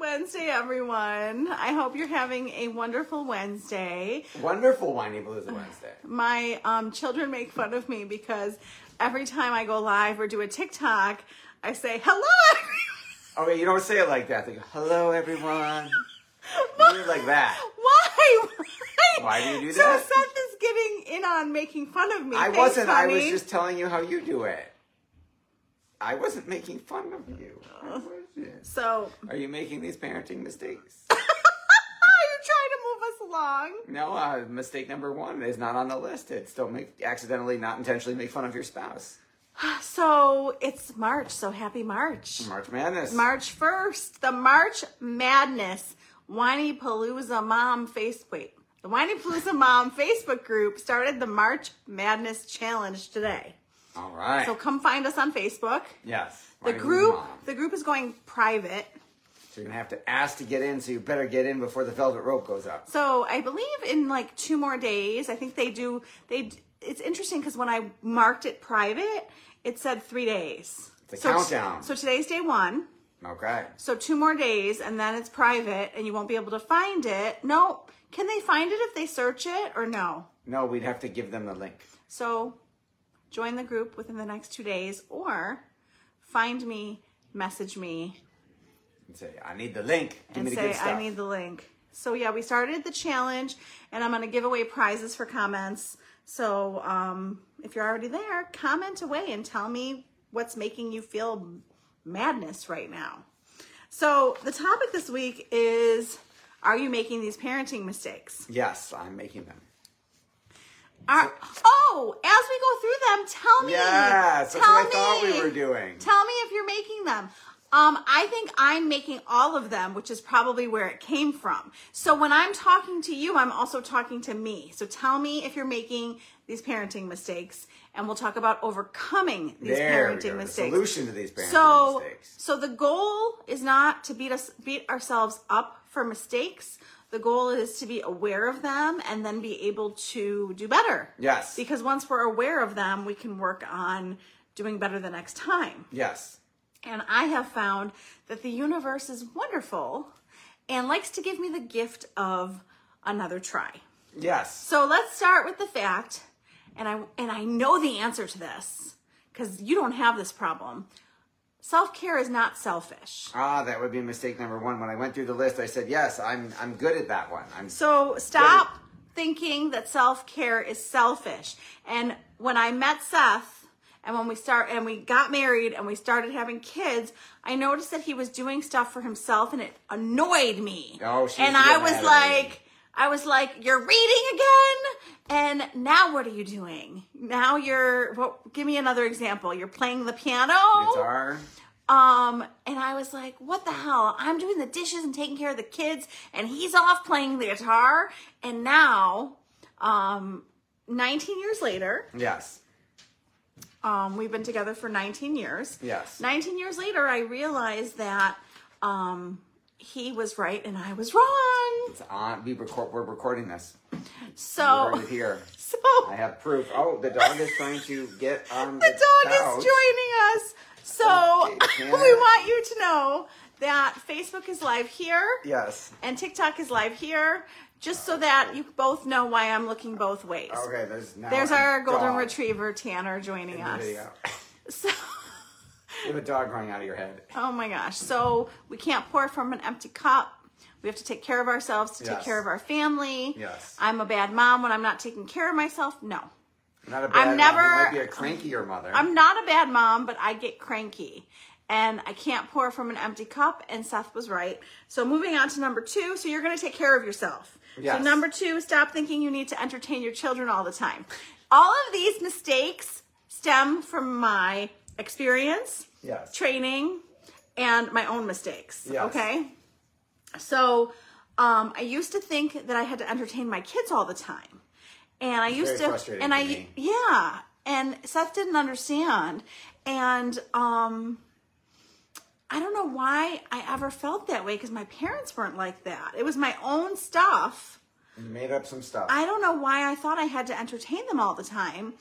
Happy Whinypaluza Wednesday, everyone. I hope you're having a wonderful Wednesday. Wonderful Whiny Palooza Wednesday. My um, children make fun of me because every time I go live or do a TikTok, I say, hello, everyone. Okay, you don't say it like that. They go, hello, everyone. Why? do it like that. Why? Why do you do So that? So Seth is getting in on making fun of me. I Thanks, wasn't. I was just telling you how you do it. I wasn't making fun of you. So, Are you making these parenting mistakes? are you trying to move us along? No, uh, mistake number one is not on the list. It's don't make accidentally, not intentionally make fun of your spouse. So, it's March, so happy March. March Madness. March 1st, the March Madness Whinypaluza Mom face wait. The Whinypaluza Mom Facebook group started the March Madness Challenge today. All right. So come find us on Facebook. yes. The group Mom. the group is going private. So you're gonna have to ask to get in. So you better get in before the velvet rope goes up. So I believe in like two more days. I think they do. They. It's interesting because when I marked it private, it said three days. It's a so, countdown. So today's day one. Okay. So two more days, and then it's private, and you won't be able to find it. No, can they find it if they search it or no? No, we'd have to give them the link. So join the group within the next two days, or find me, message me, And say, I need the link. Give and me the say good stuff. I need the link. So yeah, we started the challenge, and I'm gonna give away prizes for comments. So um, if you're already there, comment away and tell me what's making you feel madness right now. So the topic this week is: Are you making these parenting mistakes? Yes, I'm making them. Oh, as we go through them, tell me. Yes, that's tell what I thought we were doing. Tell me if you're making them. Um, I think I'm making all of them, which is probably where it came from. So when I'm talking to you, I'm also talking to me. So tell me if you're making these parenting mistakes, and we'll talk about overcoming these There parenting go, the mistakes. solution to these parenting so, mistakes. so the goal is not to beat us, beat ourselves up for mistakes. The goal is to be aware of them and then be able to do better. Yes. Because once we're aware of them, we can work on doing better the next time. Yes. And I have found that the universe is wonderful and likes to give me the gift of another try. Yes. So let's start with the fact, and I and I know the answer to this because you don't have this problem. Self-care is not selfish. Ah, that would be mistake number one. When I went through the list, I said, yes, I'm I'm good at that one. I'm So stop thinking that self-care is selfish. And when I met Seth and when we start and we got married and we started having kids, I noticed that he was doing stuff for himself and it annoyed me. Oh, she's and I was like. me. I was like, "You're reading again?" And now what are you doing? Now you're what give me another example. You're playing the piano? guitar. Um, and I was like, what the hell? I'm doing the dishes and taking care of the kids, and he's off playing the guitar. And now, um, 19 years later, Yes. um, we've been together for 19 years. Yes. 19 years later, I realized that, um, he was right and I was wrong. It's on. We record. We're recording this. So, here. so I have proof. Oh, the dog is trying to get on the the, dog couch. is joining us. So Okay, we want you to know that Facebook is live here Yes. and TikTok is live here, just so that you both know why I'm looking both ways. Okay, there's now There's our golden dog retriever Tanner joining us. video. So, You have a dog growing out of your head. oh my gosh. So we can't pour from an empty cup. We have to take care of ourselves to take care of our family. Yes. I'm a bad mom when I'm not taking care of myself. No. Not a bad I'm mom. You never- might be a crankier mother. I'm not a bad mom, but I get cranky. And I can't pour from an empty cup, and Seth was right. So moving on to number two. So you're gonna take care of yourself. Yes. So number two, stop thinking you need to entertain your children all the time. All of these mistakes stem from my experience, Yes. training, and my own mistakes. Yes. Okay. So um, I used to think that I had to entertain my kids all the time, and I used very to, and I me. yeah, and Seth didn't understand, and um, I don't know why I ever felt that way because my parents weren't like that. It was my own stuff. You made up some stuff. I don't know why I thought I had to entertain them all the time.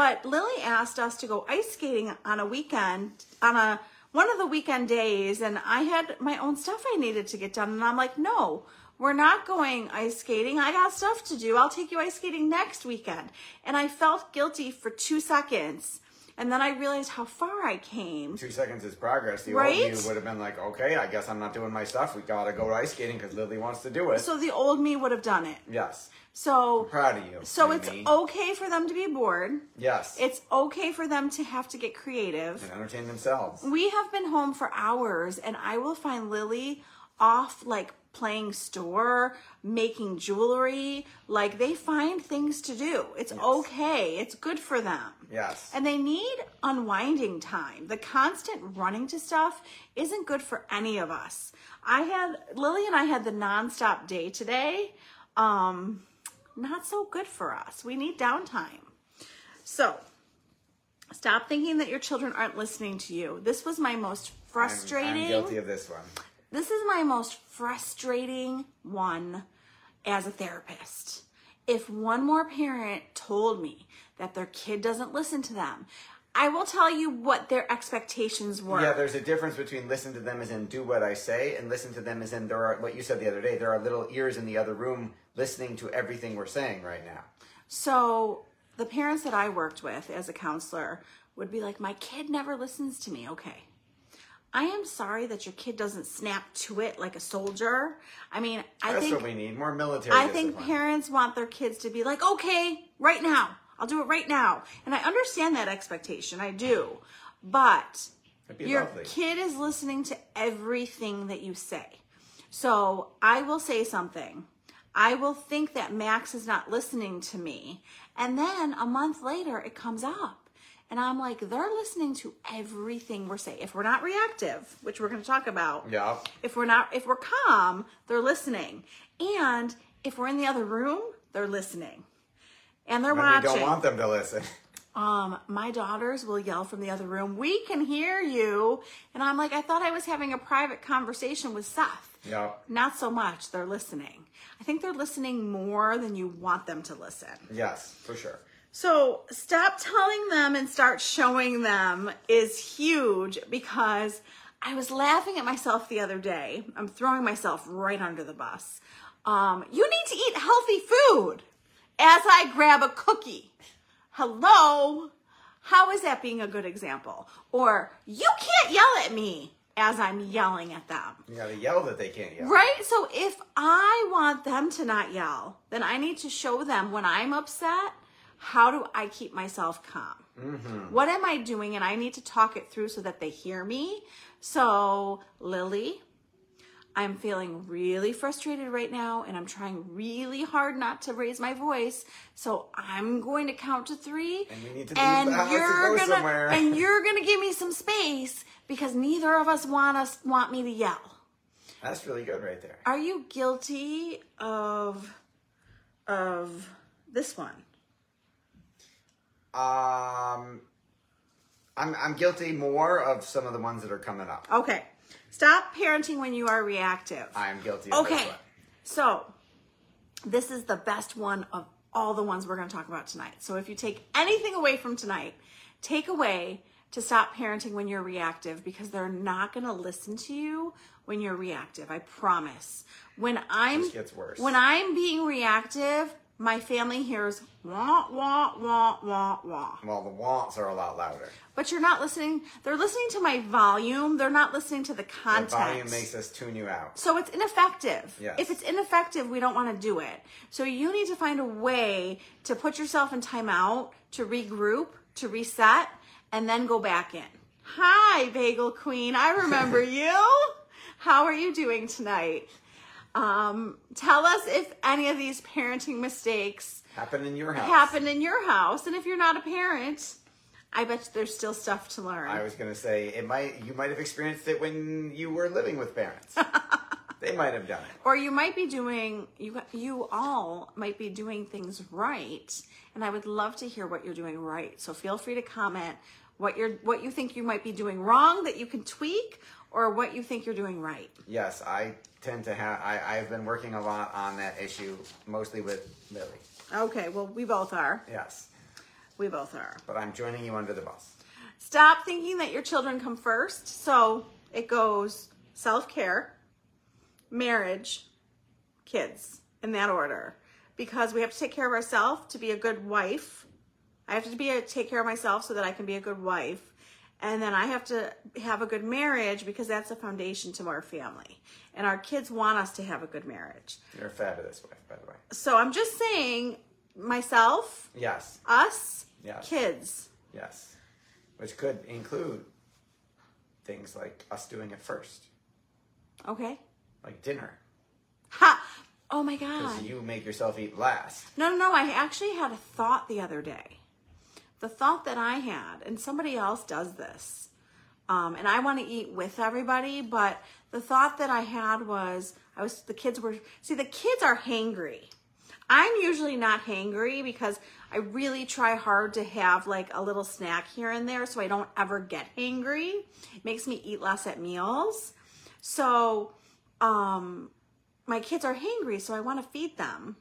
But Lily asked us to go ice skating on a weekend, on a one of the weekend days, and I had my own stuff I needed to get done. And I'm like, no, we're not going ice skating. I got stuff to do. I'll take you ice skating next weekend. And I felt guilty for two seconds. And then I realized how far I came. Two seconds is progress. The Right? old you would have been like, okay, I guess I'm not doing my stuff. We gotta go ice skating because Lily wants to do it. So the old me would have done it. yes. So Proud of you. so it's okay for them to be bored. Yes. It's okay for them to have to get creative. and entertain themselves. We have been home for hours and I will find Lily off like playing store, making jewelry. Like they find things to do. It's okay. It's good for them. Yes. And they need unwinding time. The constant running to stuff isn't good for any of us. I had Lily and I had the nonstop day today. Um, not so good for us. We need downtime. So, stop thinking that your children aren't listening to you. This was my most I'm- frustrating I'm, guilty of this one. this is my most frustrating one as a therapist. If one more parent told me that their kid doesn't listen to them, I will tell you what their expectations were. Yeah, there's a difference between listen to them as in do what I say and listen to them as in there are what you said the other day, there are little ears in the other room listening to everything we're saying right now. So the parents that I worked with as a counselor would be like, My kid never listens to me. Okay. I am sorry that your kid doesn't snap to it like a soldier. I mean, I That's think what we need. More military I think parents want their kids to be like, okay, right now. I'll do it right now. And I understand that expectation. I do. But your lovely. kid is listening to everything that you say. So I will say something. I will think that Max is not listening to me. And then a month later, it comes up. And I'm like, they're listening to everything we're saying. If we're not reactive, which we're going to talk about, Yeah. if we're not if we're calm they're listening and if we're in the other room they're listening and they're But we watching don't want them to listen. um my daughters will yell from the other room we can hear you and i'm like i thought i was having a private conversation with seth Yeah. not so much they're listening i think they're listening more than you want them to listen Yes, for sure. so stop telling them and start showing them is huge because I was laughing at myself the other day. I'm throwing myself right under the bus. Um, you need to eat healthy food as I grab a cookie. Hello? How is that being a good example? Or you can't yell at me as I'm yelling at them. You gotta yell that they can't yell. Right? So if I want them to not yell, then I need to show them when I'm upset, how do I keep myself calm? Mm-hmm. What am I doing? And I need to talk it through so that they hear me. So, Lily, I'm feeling really frustrated right now and I'm trying really hard not to raise my voice. So I'm going to count to three. And we need to and the house and you're gonna somewhere. and you're gonna give me some space because neither of us want us want me to yell. That's really good right there. Are you guilty of of this one? Um, I'm I'm guilty more of some of the ones that are coming up. Okay. Stop parenting when you are reactive. I am guilty. Of Okay. So, this is the best one of all the ones we're going to talk about tonight. So, if you take anything away from tonight, take away to stop parenting when you're reactive because they're not going to listen to you when you're reactive. I promise. When I'm Just gets worse. when I'm being reactive, my family hears wah wah wah wah wah. Well, the wants are a lot louder. But you're not listening. They're listening to my volume. They're not listening to the The content. volume makes us tune you out. So it's ineffective. Yes. If it's ineffective, we don't want to do it. So you need to find a way to put yourself in timeout, to regroup, to reset, and then go back in. Hi, Bagel Queen. I remember you. How are you doing tonight? Um, tell us if any of these parenting mistakes Happen in your house. happen in your house. And if you're not a parent, I bet there's still stuff to learn. I was gonna say it might. You might have experienced it when you were living with parents. they might have done it. or you might be doing you you all might be doing things right and i would love to hear what you're doing right so feel free to comment what you're what you think you might be doing wrong that you can tweak or what you think you're doing right Yes, I tend to have. I, I've been working a lot on that issue, mostly with Lily. okay well we both are Yes, we both are but I'm joining you under the bus. stop thinking that your children come first so it goes self-care marriage kids in that order because we have to take care of ourselves to be a good wife i have to be a, take care of myself so that i can be a good wife. And then i have to have a good marriage because that's the foundation to our family. And our kids want us to have a good marriage. You're a fabulous wife, by the way. so i'm just saying myself Yes, us Yes. kids. Yes, which could include things like us doing it first, okay. Like dinner, ha! Oh my god. Because you make yourself eat last. No, no, no. I actually had a thought the other day. The thought that I had, and somebody else does this, um, and I want to eat with everybody, but the thought that I had was I was, the kids were, see, the kids are hangry. I'm usually not hangry because I really try hard to have like a little snack here and there so I don't ever get hangry. It makes me eat less at meals. So, um, my kids are hangry, so I want to feed them.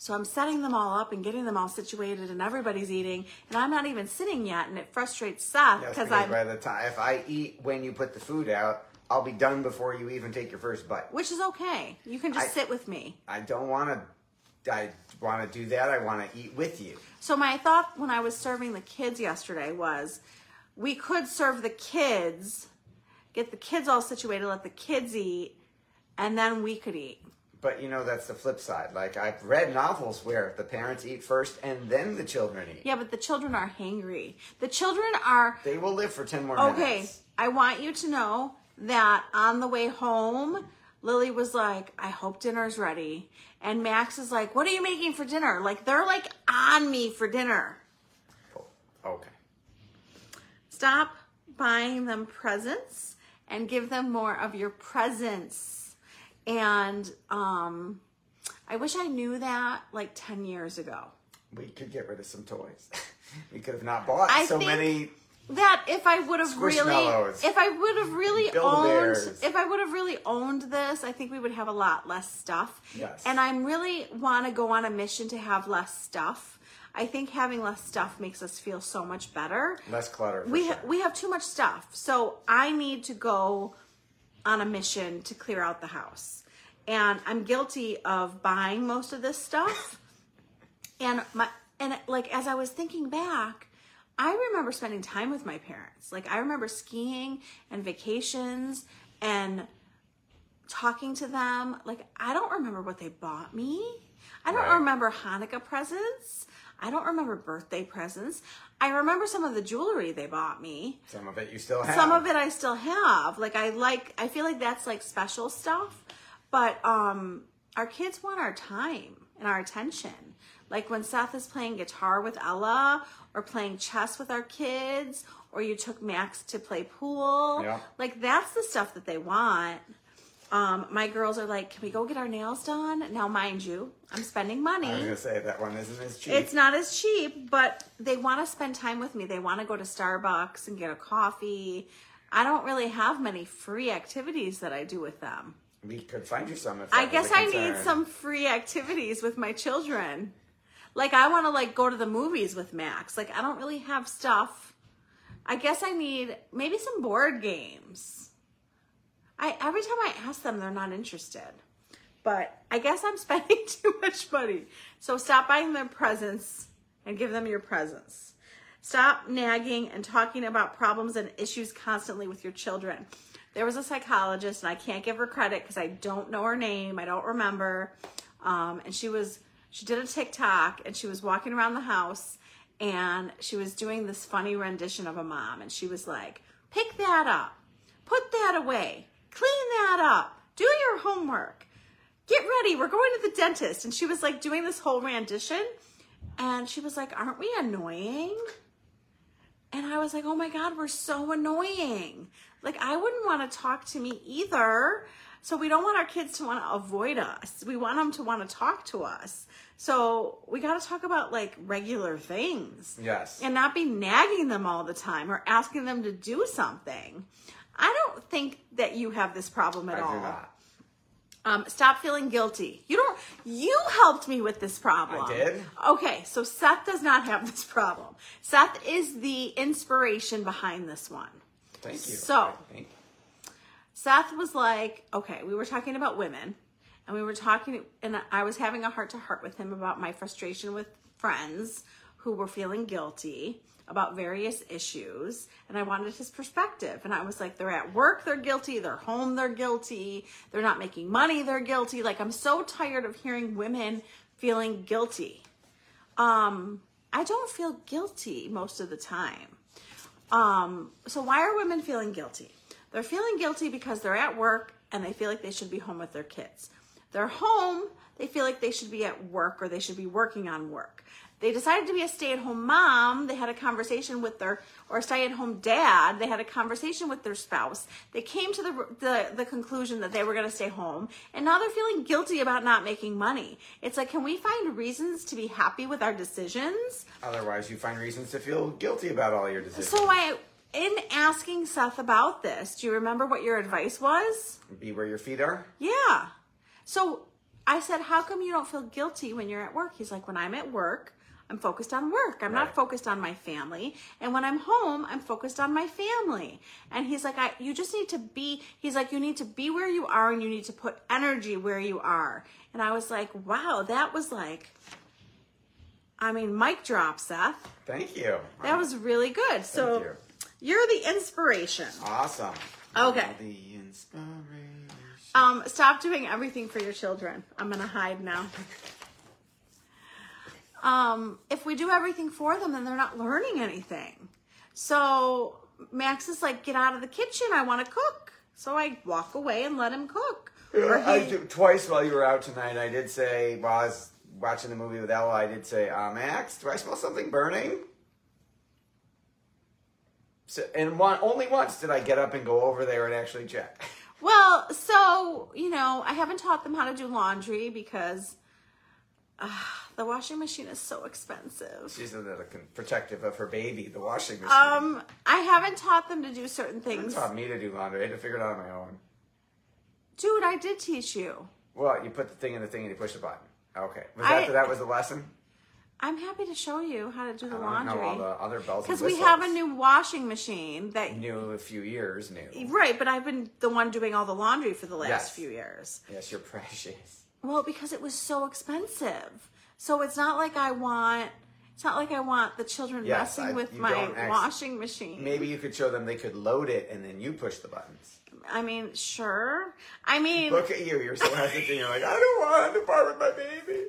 So I'm setting them all up and getting them all situated, and everybody's eating, and I'm not even sitting yet, and it frustrates Seth Yes, because I'm, by the time if I eat when you put the food out, I'll be done before you even take your first bite. which is okay. You can just I- sit with me. I don't want to. I want to do that. I want to eat with you. So my thought when I was serving the kids yesterday was, we could serve the kids, get the kids all situated, let the kids eat, and then we could eat. But you know that's the flip side. Like I've read novels where the parents eat first and then the children eat. Yeah, but the children are hangry. The children are They will live for ten more Okay, minutes. Okay, I want you to know that on the way home, Lily was like, I hope dinner's ready. And Max is like, What are you making for dinner? Like, they're like on me for dinner. Oh, okay. Stop buying them presents and give them more of your presence. And um, I wish I knew that like 10 years ago. We could get rid of some toys. we could have not bought I so many. that if I would have really, if I would have really owned, if I would have really owned this, I think we would have a lot less stuff. Yes. And I'm really want to go on a mission to have less stuff. I think having less stuff makes us feel so much better. Less clutter. We sure. ha- we have too much stuff, so I need to go on a mission to clear out the house. And I'm guilty of buying most of this stuff. and my and like as I was thinking back, I remember spending time with my parents. Like I remember skiing and vacations and talking to them. Like I don't remember what they bought me. I don't Right. remember Hanukkah presents. I don't remember birthday presents. I remember some of the jewelry they bought me. some of it you still have. Some of it I still have. Like I like I feel like that's like special stuff. But um our kids want our time and our attention. Like when Seth is playing guitar with Ella or playing chess with our kids or you took Max to play pool. Yeah. Like that's the stuff that they want. Um, my girls are like, can we go get our nails done? Now, mind you, I'm spending money. I was gonna say that one isn't as cheap. It's not as cheap, but they want to spend time with me. They want to go to Starbucks and get a coffee. I don't really have many free activities that I do with them. we could find you some. If I guess I need some free activities with my children. Like I want to like go to the movies with Max. Like I don't really have stuff I guess I need maybe some board games. I every time I ask them, they're not interested. But I guess I'm spending too much money. So stop buying them presents and give them your presents. Stop nagging and talking about problems and issues constantly with your children. There was a psychologist, and I can't give her credit because I don't know her name. I don't remember. Um, and she was she did a TikTok, and she was walking around the house, and she was doing this funny rendition of a mom, and she was like, "Pick that up, put that away, clean that up, do your homework, get ready. We're going to the dentist." And she was like doing this whole rendition, and she was like, "Aren't we annoying?" And I was like, oh my God, we're so annoying. Like, I wouldn't want to talk to me either. So, we don't want our kids to want to avoid us. We want them to want to talk to us. So, we got to talk about like regular things. Yes. And not be nagging them all the time or asking them to do something. I don't think that you have this problem at I all. do not. Um, stop feeling guilty. You don't. You helped me with this problem. I did? Okay, so Seth does not have this problem. Seth is the inspiration behind this one. Thank you. So- Thank you. Seth was like, okay, we were talking about women, and we were talking, and I was having a heart to heart with him about my frustration with friends who were feeling guilty about various issues, and I wanted his perspective. And I was like, they're at work, they're guilty, they're home, they're guilty, they're not making money, they're guilty. Like, I'm so tired of hearing women feeling guilty. Um, I don't feel guilty most of the time. Um, so why are women feeling guilty? They're feeling guilty because they're at work and they feel like they should be home with their kids. They're home, they feel like they should be at work or they should be working on work. They decided to be a stay-at-home mom. They had a conversation with their or a stay-at-home dad. They had a conversation with their spouse. They came to the the, the conclusion that they were going to stay home, and now they're feeling guilty about not making money. It's like, can we find reasons to be happy with our decisions? Otherwise, you find reasons to feel guilty about all your decisions. So I, in asking Seth about this, do you remember what your advice was? Be where your feet are. Yeah. So I said, How come you don't feel guilty when you're at work? He's like, When I'm at work, I'm focused on work. I'm not focused on my family. And when I'm home, I'm focused on my family. And he's like, I, you just need to be, he's like, you need to be where you are and you need to put energy where you are. And I was like, wow, that was like, I mean, mic drop, Seth. Thank you. That was really good. So you. you're the inspiration. awesome. Okay. The inspiration. Um, stop doing everything for your children. I'm gonna hide now. Um, if we do everything for them, then they're not learning anything. So Max is like, get out of the kitchen. I want to cook. So I walk away and let him cook. Or I he- did- twice while you were out tonight, I did say while I was watching the movie with Ella, I did say, uh, "Max, do I smell something burning?" So, and one, only once did I get up and go over there and actually check. well, so you know, I haven't taught them how to do laundry because uh, the washing machine is so expensive. She's a little protective of her baby, the washing machine. Um, I haven't taught them to do certain things. taught me to do laundry. I had to figure it out on my own. Dude, I did teach you. Well, you put the thing in the thing and you push the button. Okay, was I- that that was the lesson? I'm happy to show you how to do the I don't know all the laundry. other bells and Because we have a new washing machine that new a few years new. right, but I've been the one doing all the laundry for the last Yes. few years. Yes, you're precious. Well, because it was so expensive. So it's not like I want it's not like I want the children Yes, messing I- with my washing machine. Maybe you could show them they could load it and then you push the buttons. I mean, sure. I mean, Look at you. You're so hesitant. You're like, I don't want to part with my baby.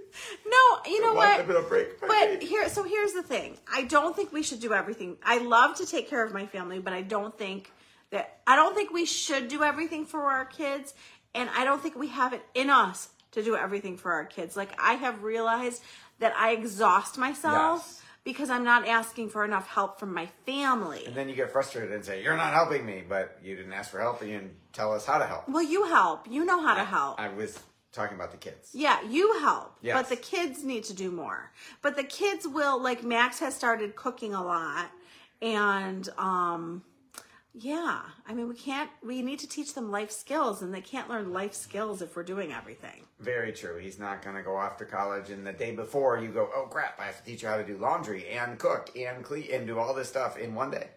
no, you know I want what? to break my But baby. here, so here's the thing. I don't think we should do everything. I love to take care of my family, but I don't think that I don't think we should do everything for our kids, and I don't think we have it in us to do everything for our kids. Like I have realized that I exhaust myself Yes. because I'm not asking for enough help from my family. And then you get frustrated and say, You're not helping me, but you didn't ask for help and you didn't tell us how to help. well, you help. You know how to help. I was talking about the kids. Yeah, you help. Yes. But the kids need to do more. But the kids will like Max has started cooking a lot and um yeah, I mean we can't we need to teach them life skills and they can't learn life skills if we're doing everything. Very true. He's not going to go off to college and the day before you go, Oh crap, I have to teach you how to do laundry and cook and clean and do all this stuff in one day.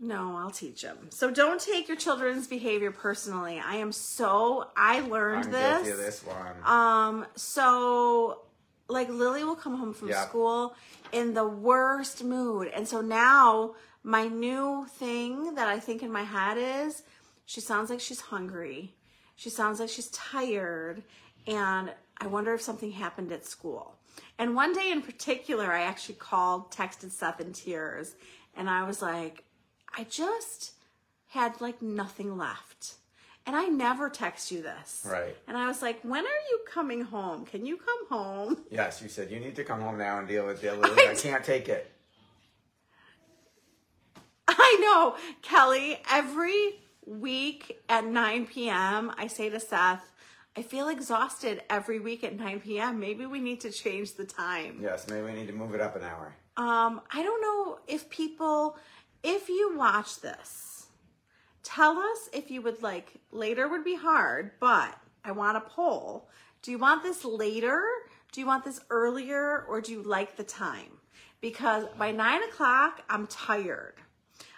No, I'll teach him. So don't take your children's behavior personally. I am so I learned I'm this. guilty this one. Um, so like Lily will come home from Yeah. school in the worst mood. And so now my new thing that I think in my head is she sounds like she's hungry. She sounds like she's tired. And I wonder if something happened at school. And one day in particular, I actually called, texted Seth in tears. And I was like, I just had like nothing left. And I never text you this. Right. And I was like, when are you coming home? Can you come home? yes, you said you need to come home now and deal with Lily. I I can't take it. I know, Kelly, every week at 9 p.m., I say to Seth, I feel exhausted every week at 9 p.m. Maybe we need to change the time. Yes, maybe we need to move it up an hour. Um, I don't know if people, if you watch this, tell us if you would like, later would be hard, but I want a poll. Do you want this later? Do you want this earlier? Or do you like the time? Because by nine o'clock, I'm tired.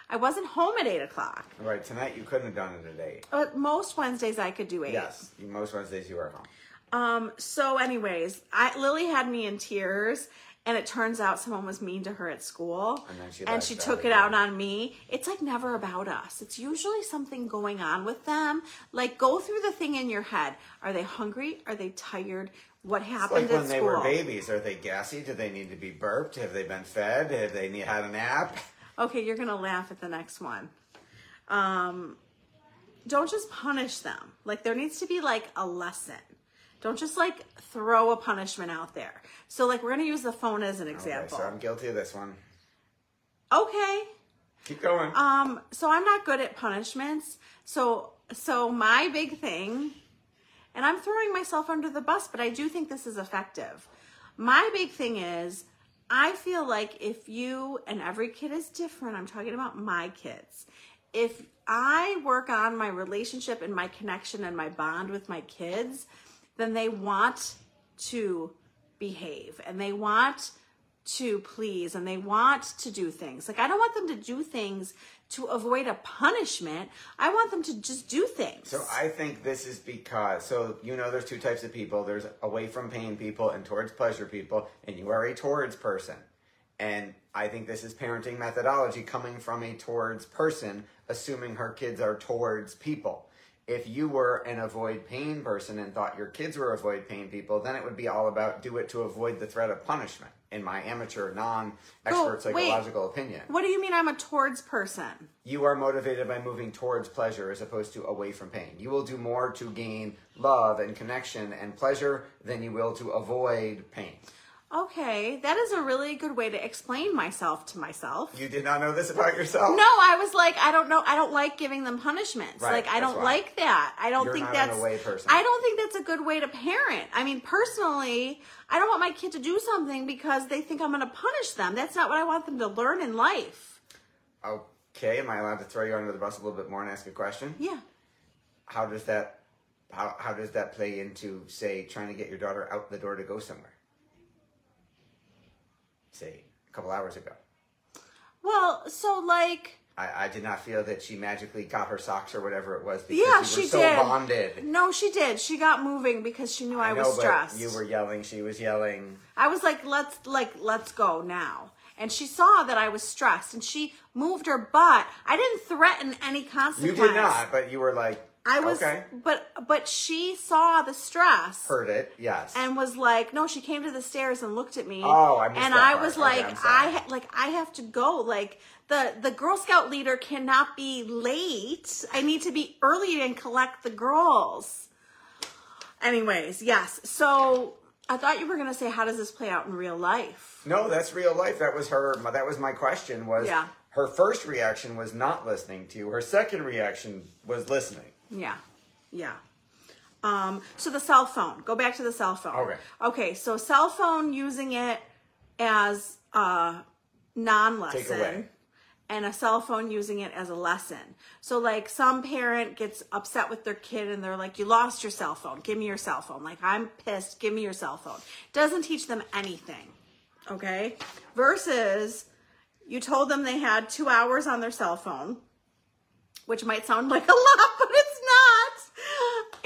I wasn't home at eight o'clock. Right, tonight you couldn't have done it at 8. But most Wednesdays I could do eight. Yes, most Wednesdays you are home. Um, so anyways, I Lily had me in tears and it turns out someone was mean to her at school And then she and she took it out on me. It's like never about us. It's usually something going on with them. Like go through the thing in your head. Are they hungry? Are they tired? What happened Like when at they school? were babies, are they gassy? Do they need to be burped? Have they been fed? Have they need, had a nap? Okay, you're gonna laugh at the next one. Um, don't just punish them. Like there needs to be like a lesson. Don't just like throw a punishment out there. So like we're gonna use the phone as an Okay, example. so I'm guilty of this one. Okay. Keep going. Um, so I'm not good at punishments. So so my big thing, and I'm throwing myself under the bus, but I do think this is effective. My big thing is I feel like if you and every kid is different, I'm talking about my kids. If I work on my relationship and my connection and my bond with my kids, then they want to behave and they want to please and they want to do things. Like I don't want them to do things to avoid a punishment. I want them to just do things. So I think this is because so you know there's two types of people. There's away from pain people and towards pleasure people, and you are a towards person. And I think this is parenting methodology coming from a towards person, assuming her kids are towards people. If you were an avoid pain person and thought your kids were avoid pain people, then it would be all about do it to avoid the threat of punishment. In my amateur, non-expert Oh, wait. psychological opinion, what do you mean I'm a towards person? you are motivated by moving towards pleasure as opposed to away from pain. You will do more to gain love and connection and pleasure than you will to avoid pain. Okay, that is a really good way to explain myself to myself. You did not know this about yourself? No, I was like, I don't know. I don't like giving them punishments. Right, like, I don't why. like that. I don't You're think that's. I don't think that's a good way to parent. I mean, personally, I don't want my kid to do something because they think I'm going to punish them. That's not what I want them to learn in life. Okay, am I allowed to throw you under the bus a little bit more and ask a question? Yeah. How does that how, how does that play into say trying to get your daughter out the door to go somewhere? Say a couple hours ago. Well, so like, I, I did not feel that she magically got her socks or whatever it was because yeah, were she so did. bonded. No, she did. She got moving because she knew I, know, was stressed. you were yelling, she was yelling. I was like, let's like let's go now. And she saw that I was stressed and she moved her butt. I didn't threaten any consequences. You did not, but you were like, I was okay, but but she saw the stress heard it, yes. and was like, no, she came to the stairs and looked at me. Oh, I missed And I part. was Okay, like. I ha- like I have to go. Like the the Girl Scout leader cannot be late. I need to be early and collect the girls. Anyways, yes. So I thought you were gonna say, how does this play out in real life? no, that's real life. That was her. That was my question. Was Yeah. her first reaction was not listening to you. Her second reaction was listening. Yeah. Yeah. Um, so the cell phone. Go back to the cell phone. Okay. Okay, so cell phone using it as a non-lesson. And a cell phone using it as a lesson. So like some parent gets upset with their kid and they're like, You lost your cell phone, give me your cell phone. Like I'm pissed, give me your cell phone. Doesn't teach them anything. Okay? Versus You told them they had two hours on their cell phone, which might sound like a lot, but it's.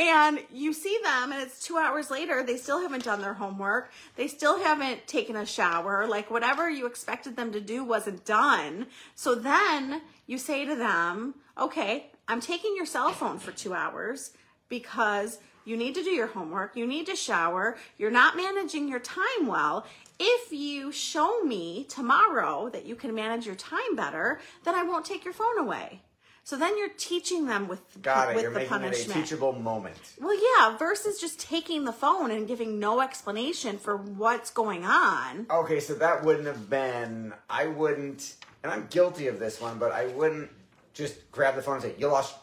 And you see them, and it's two hours later, they still haven't done their homework. They still haven't taken a shower. Like, whatever you expected them to do wasn't done. So then you say to them, okay, I'm taking your cell phone for two hours because you need to do your homework, you need to shower, you're not managing your time well. If you show me tomorrow that you can manage your time better, then I won't take your phone away. So then you're teaching them with, Got it. with You're the making it a punishment. teachable moment. Well, yeah, versus just taking the phone and giving no explanation for what's going on. Okay, so that wouldn't have been. I wouldn't, and I'm guilty of this one, but I wouldn't just grab the phone and say, "You lost."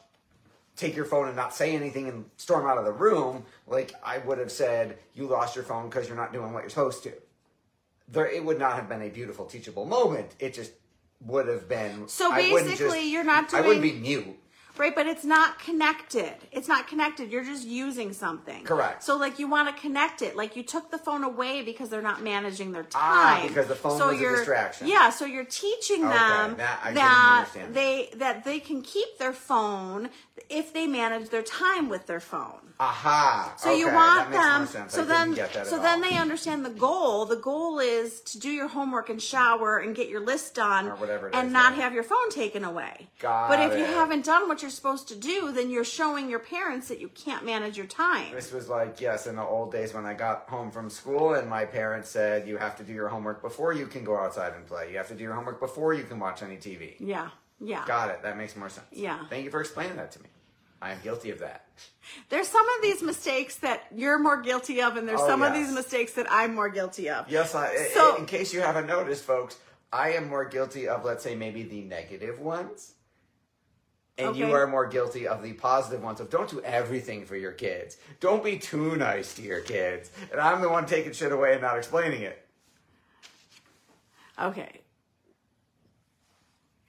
Take your phone and not say anything and storm out of the room. Like I would have said, "You lost your phone because you're not doing what you're supposed to." There, it would not have been a beautiful, teachable moment. It just would have been. So I basically, just- you're not doing. I wouldn't be mute. Right, but it's not connected. It's not connected. You're just using something. Correct. So like you want to connect it. Like you took the phone away because they're not managing their time. Ah, time. because the phone so was a distraction. Yeah, so you're teaching Okay, them that- that they that they can keep their phone if they manage their time with their phone. Aha. So you want them. So I then, didn't get that so then they understand the goal. The goal is to do your homework and shower and get your list done, Or whatever and is, not yeah. have your phone taken away. Got but if you haven't done what you're supposed to do, then you're showing your parents that you can't manage your time. This was like, yes, in the old days when I got home from school and my parents said, you have to do your homework before you can go outside and play. You have to do your homework before you can watch any TV. Yeah, yeah. Got it. That makes more sense. Yeah. Thank you for explaining that to me. I am guilty of that. There's some of these mistakes that you're more guilty of, and there's Oh, some of these mistakes that I'm more guilty of. Yes, I, i- So- in case you haven't noticed, folks, I am more guilty of, let's say, maybe the negative ones. And you are more guilty of the positive ones of don't do everything for your kids. Don't be too nice to your kids. And I'm the one taking shit away and not explaining it. Okay.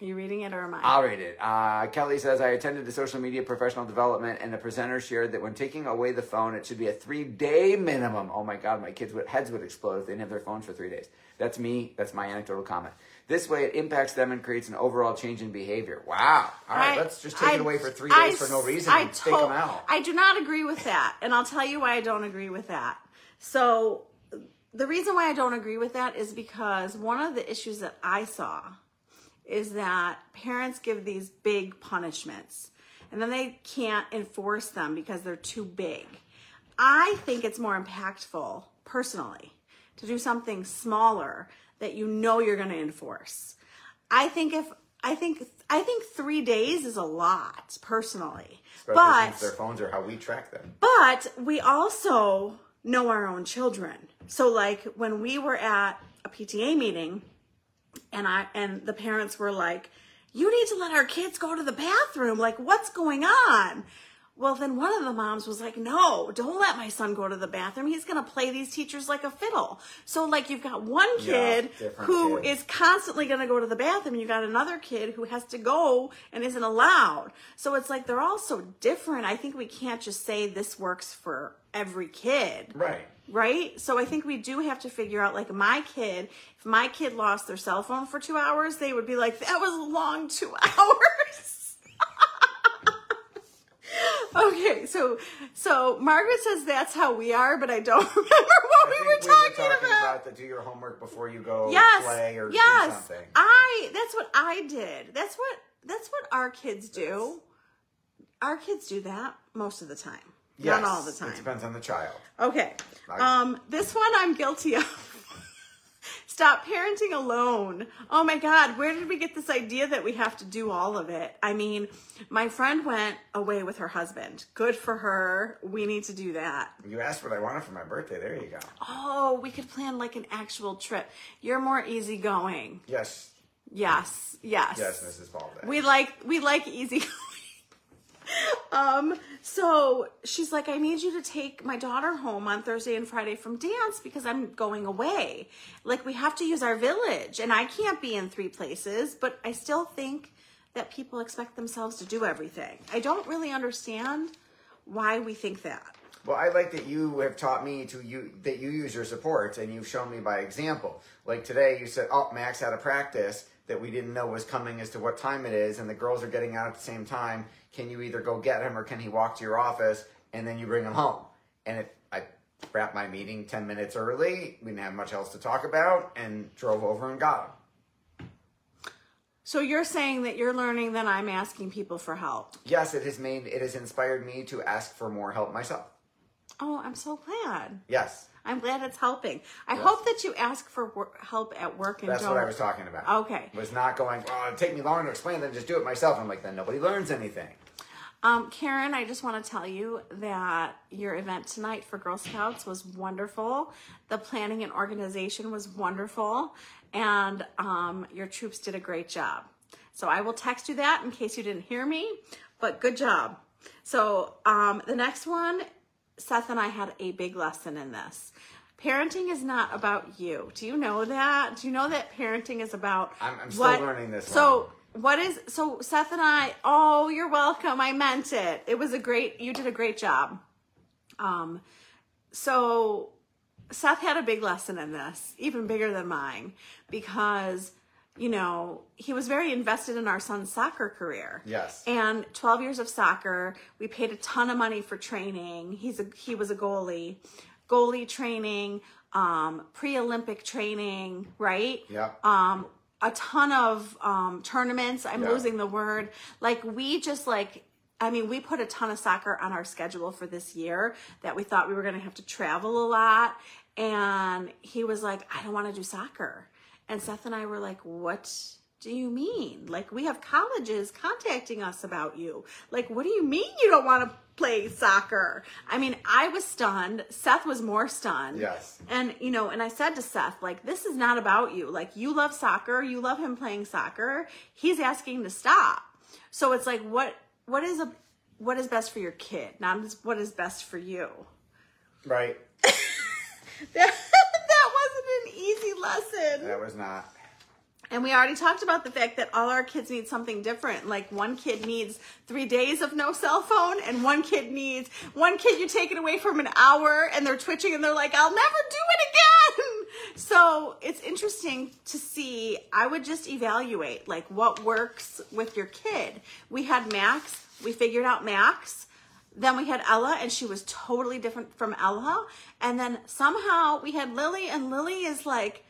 Are you reading it or am I? I'll read it. Uh, Kelly says, I attended a social media professional development, and the presenter shared that when taking away the phone, it should be a three day minimum. Oh my God, my kids' would, heads would explode if they didn't have their phones for three days. That's me. That's my anecdotal comment. This way, it impacts them and creates an overall change in behavior. Wow. All right, I- let's just take I- it away for three I days for no reason I and take to- them out. I do not agree with that, and I'll tell you why I don't agree with that. So, the reason why I don't agree with that is because one of the issues that I saw is that parents give these big punishments and then they can't enforce them because they're too big. I think it's more impactful, personally, to do something smaller that you know you're going to enforce. I think if I think I think three days is a lot, personally, Especially but their phones are how we track them. but we also know our own children. So like when we were at a PTA meeting and I and the parents were like, "You need to let our kids go to the bathroom. Like what's going on?" Well, then one of the moms was like, "No, don't let my son go to the bathroom. He's going to play these teachers like a fiddle." So like you've got one Yeah, kid different who is constantly going to go to the bathroom. You got another kid who has to go and isn't allowed. So it's like they're all so different. I think we can't just say this works for every kid. Right. Right? So I think we do have to figure out like my kid, if my kid lost their cell phone for 2 hours, they would be like that was a long 2 hours. Okay, so so Margaret says that's how we are, but I don't remember what I we think were talking, talking about about the do your homework before you go yes, play or do something. I that's what I did. That's what that's what our kids do. Our kids do that most of the time. Yes, Not all the time. It depends on the child. Okay. Nice. Um, this one I'm guilty of. Stop parenting alone. Oh my God, where did we get this idea that we have to do all of it? I mean, my friend went away with her husband. Good for her. We need to do that. You asked what I wanted for my birthday. There you go. Oh, we could plan like an actual trip. You're more easygoing. Yes. Yes, yes. Yes, Mrs. Baldwin. We like we like easy um so she's like i need you to take my daughter home on thursday and friday from dance because i'm going away like we have to use our village and i can't be in three places but i still think that people expect themselves to do everything i don't really understand why we think that Well, I like that you have taught me to you that you use your supports and you've shown me by example. Like today, you said, "Oh, Max had a practice." that we didn't know was coming as to what time it is, and the girls are getting out at the same time. Can you either go get him or can he walk to your office and then you bring him home? And if I wrapped my meeting 10 minutes early. We didn't have much else to talk about and drove over and got him. So you're saying that you're learning that I'm asking people for help. Yes, it has made, it has inspired me to ask for more help myself. Oh, I'm so glad. Yes, I'm glad it's helping. I Yes. hope that you ask for wor- help at work and that's don't. what I was talking about. Okay. Was not going, oh, it'd take me longer to explain than just do it myself. I'm like, then nobody learns anything. Um, Karen, I just want to tell you that your event tonight for Girl Scouts was wonderful. The planning and organization was wonderful, and um, your troops did a great job. So I will text you that in case you didn't hear me, but good job. So um, the next one, Seth and I had a big lesson in this. Parenting is not about you. Do you know that? Do you know that parenting is about I'm- I'm still learning this So what is so Seth and I? Oh, you're welcome. I meant it. It was a great. You did a great job. Um, so Seth had a big lesson in this, even bigger than mine, because you know he was very invested in our son's soccer career. Yes. And 12 years of soccer, we paid a ton of money for training. He's a he was a goalie, goalie training, um, pre-Olympic training, right? Yeah. um a ton of um tournaments i'm Yeah. losing the word like we just like i mean we put a ton of soccer on our schedule for this year that we thought we were going to have to travel a lot and he was like i don't want to do soccer and seth and i were like what do you mean like we have colleges contacting us about you like what do you mean you don't want to play soccer i mean i was stunned seth was more stunned Yes. and you know, and I said to Seth, like, this is not about you. Like, you love soccer, you love him playing soccer. He's asking to stop. So it's like, what what is a what is best for your kid, not what is best for you. Right. That, that wasn't an easy lesson. That was not. And we already talked about the fact that all our kids need something different. Like one kid needs three days of no cell phone, and one kid needs one kid you take it away from an hour and they're twitching and they're like, I'll never do it again. So it's interesting to see. I would just evaluate like what works with your kid. We had Max, we figured out Max. Then we had Ella, and she was totally different from Ella. And then somehow we had Lily, and Lily is like,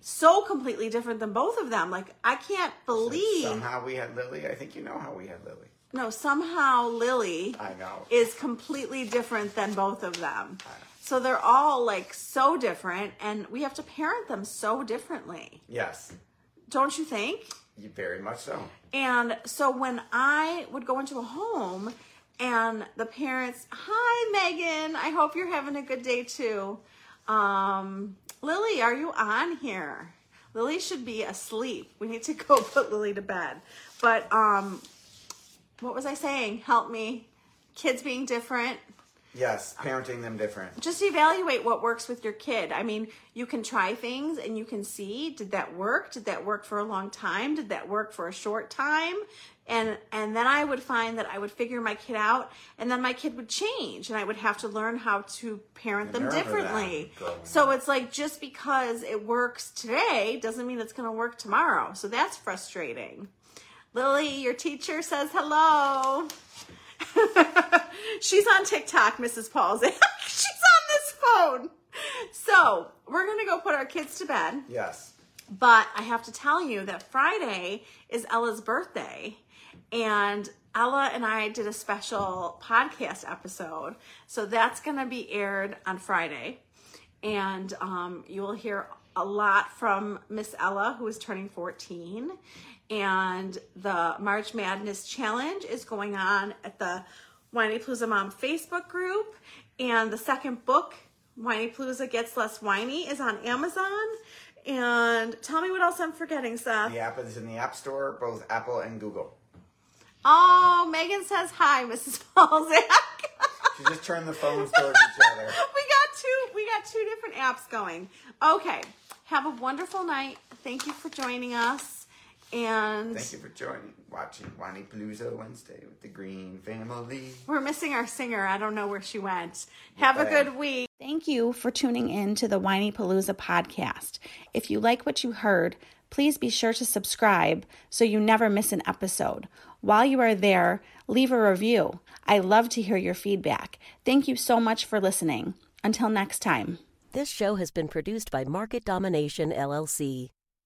so completely different than both of them. Like I can't believe Somehow we had Lily. I think you know how we had Lily. no, somehow Lily I know. is completely different than both of them. So they're all like so different and we have to parent them so differently. Yes. Don't you think? You very much so. And so when I would go into a home and the parents, hi Megan, I hope you're having a good day too. Um, Lily, are you on here? Lily should be asleep. We need to go put Lily to bed. But um, what was I saying? Help me. Kids being different Yes, parenting them different. just evaluate what works with your kid. I mean, you can try things and you can see did that work? Did that work for a long time? Did that work for a short time? And and then I would find that I would figure my kid out and then my kid would change and I would have to learn how to parent them of that differently. So it's like just because it works today doesn't mean it's going to work tomorrow. So that's frustrating. Lily, your teacher says hello. She's on TikTok, Mrs. Paul's. She's on this phone. So we're gonna go put our kids to bed. Yes. But I have to tell you that Friday is Ella's birthday, and Ella and I did a special podcast episode. So that's gonna be aired on Friday, and um, you will hear a lot from Miss Ella, who is turning 14. And the March Madness Challenge is going on at the Whinypaluza Mom Facebook group. And the second book, Whinypaluza Gets Less Whiny, is on Amazon. And tell me what else I'm forgetting, Seth. The app is in the App Store, both Apple and Google. Oh, Megan says hi, Mrs. Balzac. She just turned the phones towards each other. we got two we got two different apps going. Okay. Have a wonderful night. Thank you for joining us. And Thank you for joining, watching Whinypaluza Wednesday with the Greene Family. we're missing our singer. I don't know where she went. Have a good week. Thank Thank you for tuning in to the Whinypaluza podcast. If you like what you heard, please be sure to subscribe so you never miss an episode. While you are there, leave a review. I love to hear your feedback. Thank you so much for listening. Until next time. This show has been produced by Market Domination LLC.